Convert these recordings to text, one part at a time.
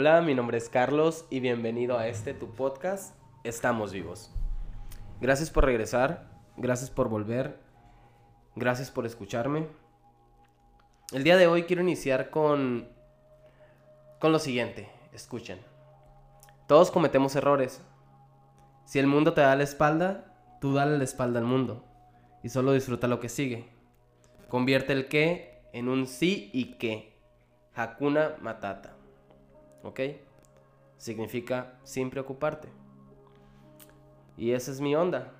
Hola, mi nombre es Carlos y bienvenido a este tu podcast, Estamos vivos. Gracias por regresar, gracias por volver, gracias por escucharme. El día de hoy quiero iniciar con con lo siguiente, escuchen. Todos cometemos errores. Si el mundo te da la espalda, tú dale la espalda al mundo y solo disfruta lo que sigue. Convierte el qué en un sí y qué. Hakuna Matata. ¿Ok? Significa sin preocuparte. Y esa es mi onda.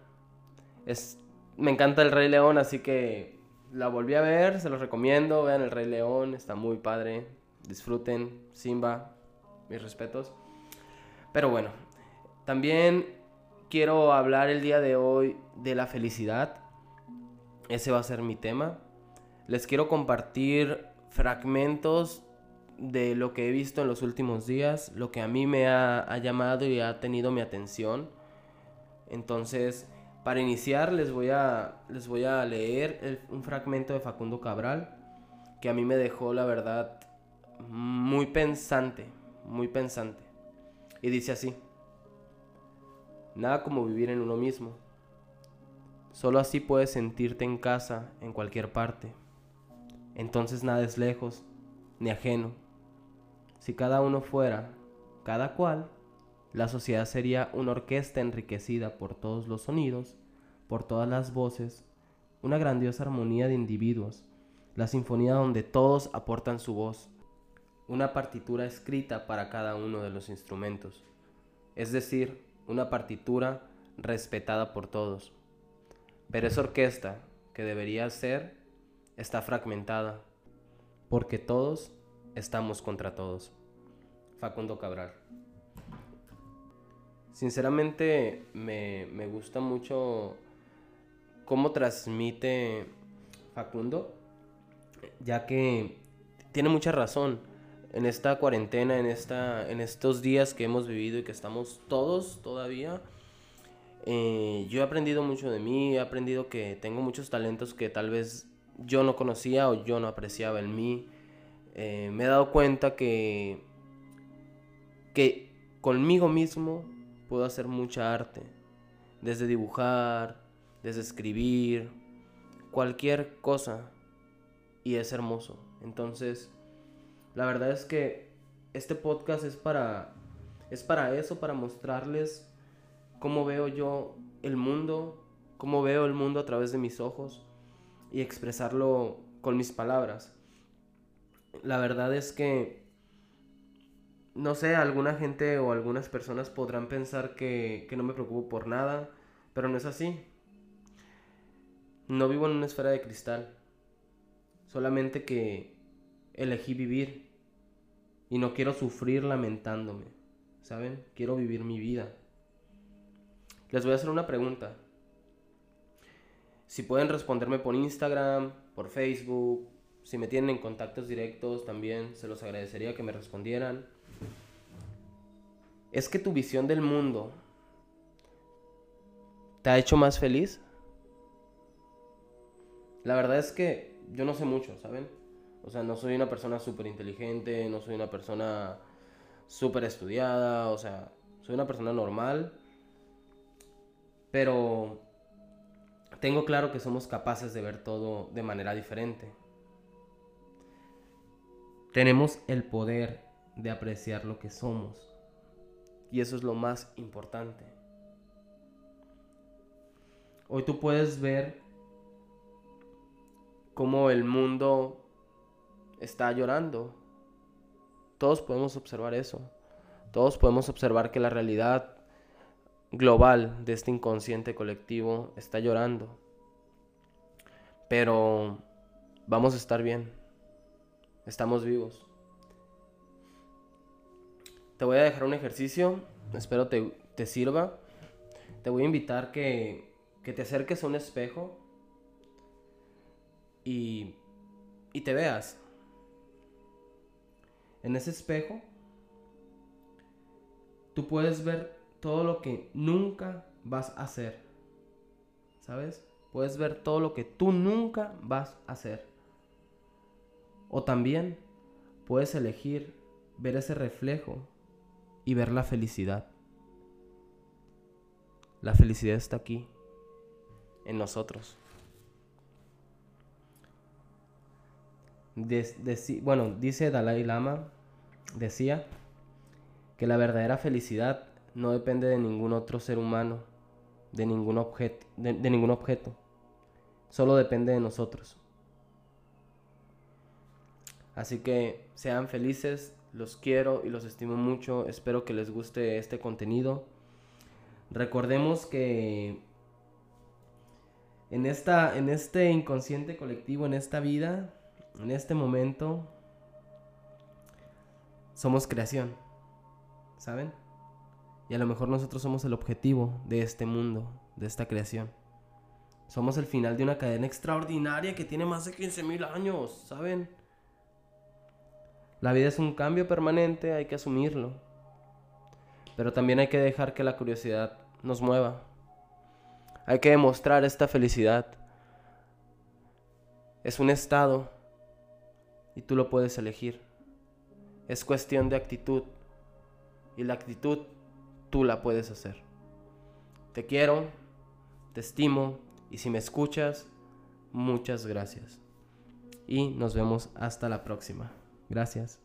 Es, me encanta el Rey León, así que la volví a ver, se los recomiendo. Vean el Rey León, está muy padre. Disfruten. Simba, mis respetos. Pero bueno, también quiero hablar el día de hoy de la felicidad. Ese va a ser mi tema. Les quiero compartir fragmentos de lo que he visto en los últimos días, lo que a mí me ha, llamado y ha tenido mi atención. Entonces, para iniciar les voy a, les voy a leer un fragmento de Facundo Cabral que a mí me dejó, la verdad, muy pensante, muy pensante. Y dice así, nada como vivir en uno mismo. Solo así puedes sentirte en casa en cualquier parte. Entonces nada es lejos ni ajeno si cada uno fuera, cada cual, la sociedad sería una orquesta enriquecida por todos los sonidos, por todas las voces, una grandiosa armonía de individuos, la sinfonía donde todos aportan su voz, una partitura escrita para cada uno de los instrumentos, es decir, una partitura respetada por todos. Pero esa orquesta, que debería ser, está fragmentada, porque todos estamos contra todos. Facundo Cabral. Sinceramente me, gusta mucho cómo transmite Facundo, ya que tiene mucha razón. En esta cuarentena, en, esta, en estos días que hemos vivido y que estamos todos todavía, eh, yo he aprendido mucho de mí, he aprendido que tengo muchos talentos que tal vez yo no conocía o yo no apreciaba en mí. Eh, me he dado cuenta que, que conmigo mismo puedo hacer mucha arte, desde dibujar, desde escribir, cualquier cosa, y es hermoso. Entonces, la verdad es que este podcast es para, es para eso, para mostrarles cómo veo yo el mundo, cómo veo el mundo a través de mis ojos y expresarlo con mis palabras la verdad es que, no sé, alguna gente o algunas personas podrán pensar que, que no me preocupo por nada, pero no es así. No vivo en una esfera de cristal, solamente que elegí vivir y no quiero sufrir lamentándome, ¿saben? Quiero vivir mi vida. Les voy a hacer una pregunta. Si pueden responderme por Instagram, por Facebook, si me tienen en contactos directos también se los agradecería que me respondieran. ¿Es que tu visión del mundo te ha hecho más feliz? La verdad es que yo no sé mucho, ¿saben? O sea, no soy una persona súper inteligente, no soy una persona súper estudiada, o sea, soy una persona normal. Pero tengo claro que somos capaces de ver todo de manera diferente. Tenemos el poder de apreciar lo que somos. Y eso es lo más importante. Hoy tú puedes ver cómo el mundo está llorando. Todos podemos observar eso. Todos podemos observar que la realidad global de este inconsciente colectivo está llorando. Pero vamos a estar bien. Estamos vivos. Te voy a dejar un ejercicio, espero te, te sirva. Te voy a invitar que, que te acerques a un espejo y, y te veas. En ese espejo, tú puedes ver todo lo que nunca vas a hacer. ¿Sabes? Puedes ver todo lo que tú nunca vas a hacer. O también puedes elegir ver ese reflejo y ver la felicidad. La felicidad está aquí, en nosotros. bueno, dice Dalai Lama, decía que la verdadera felicidad no depende de ningún otro ser humano, de ningún objeto, de, ningún objeto. Solo depende de nosotros. Así que sean felices, los quiero y los estimo mucho. Espero que les guste este contenido. Recordemos que en, esta, en este inconsciente colectivo, en esta vida, en este momento, somos creación. ¿Saben? Y a lo mejor nosotros somos el objetivo de este mundo, de esta creación. Somos el final de una cadena extraordinaria que tiene más de 15.000 años, ¿saben? La vida es un cambio permanente, hay que asumirlo. Pero también hay que dejar que la curiosidad nos mueva. Hay que demostrar esta felicidad. Es un estado y tú lo puedes elegir. Es cuestión de actitud y la actitud tú la puedes hacer. Te quiero, te estimo y si me escuchas, muchas gracias. Y nos vemos hasta la próxima. Gracias.